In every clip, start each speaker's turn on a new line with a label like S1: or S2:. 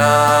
S1: da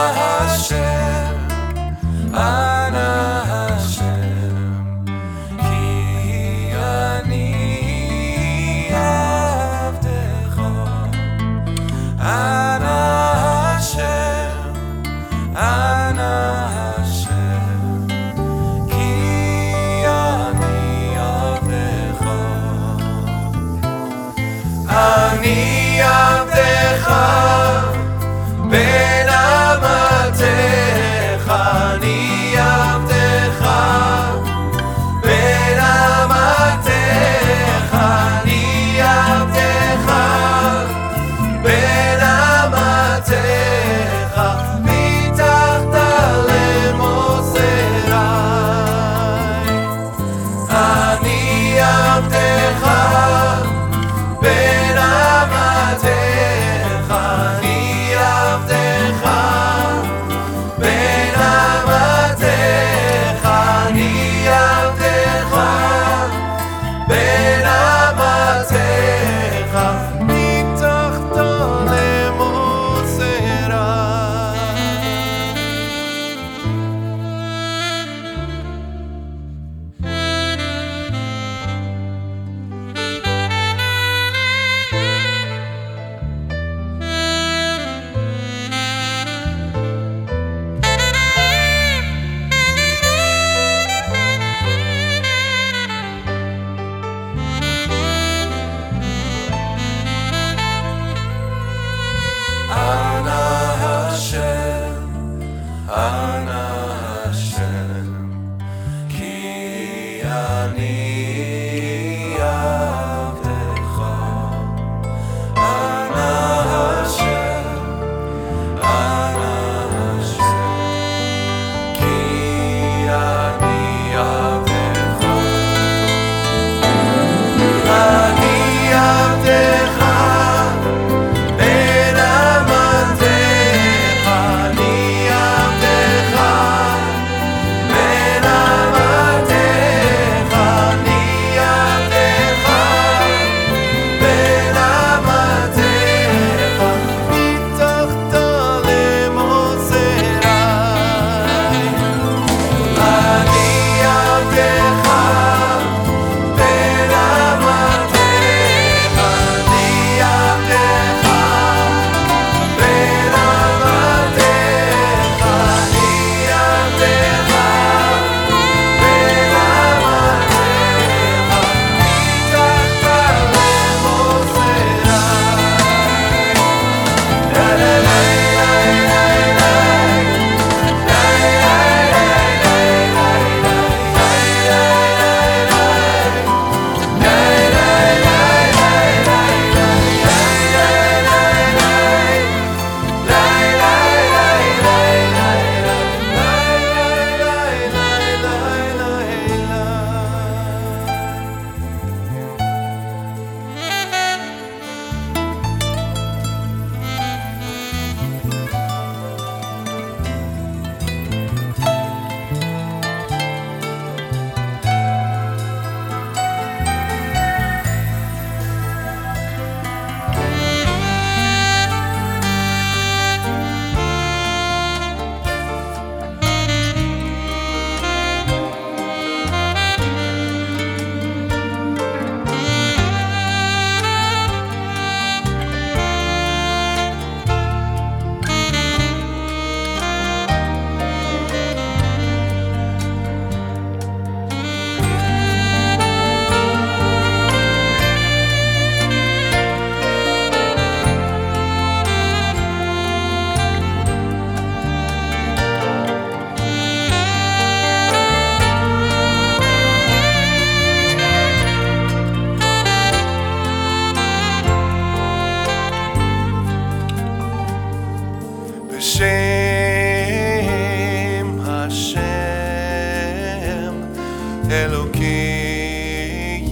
S1: Elohim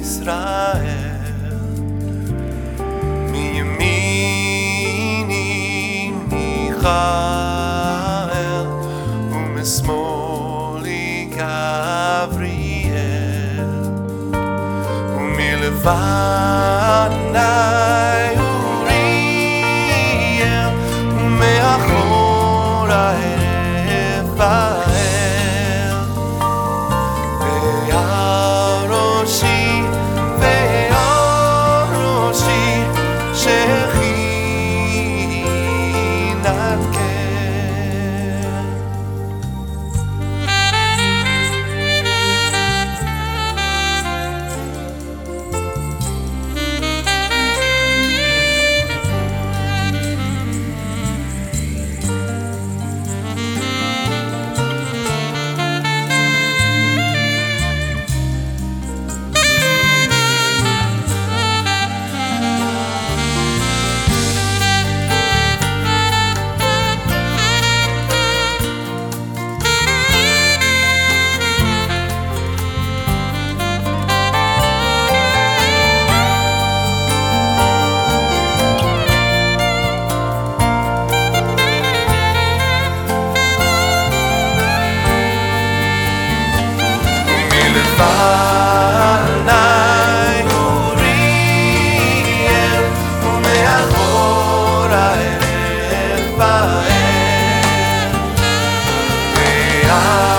S1: Israel, Miyamini Michael, Umesmoli Gabriel, Umilvana. Bye. Bye. Uh -huh.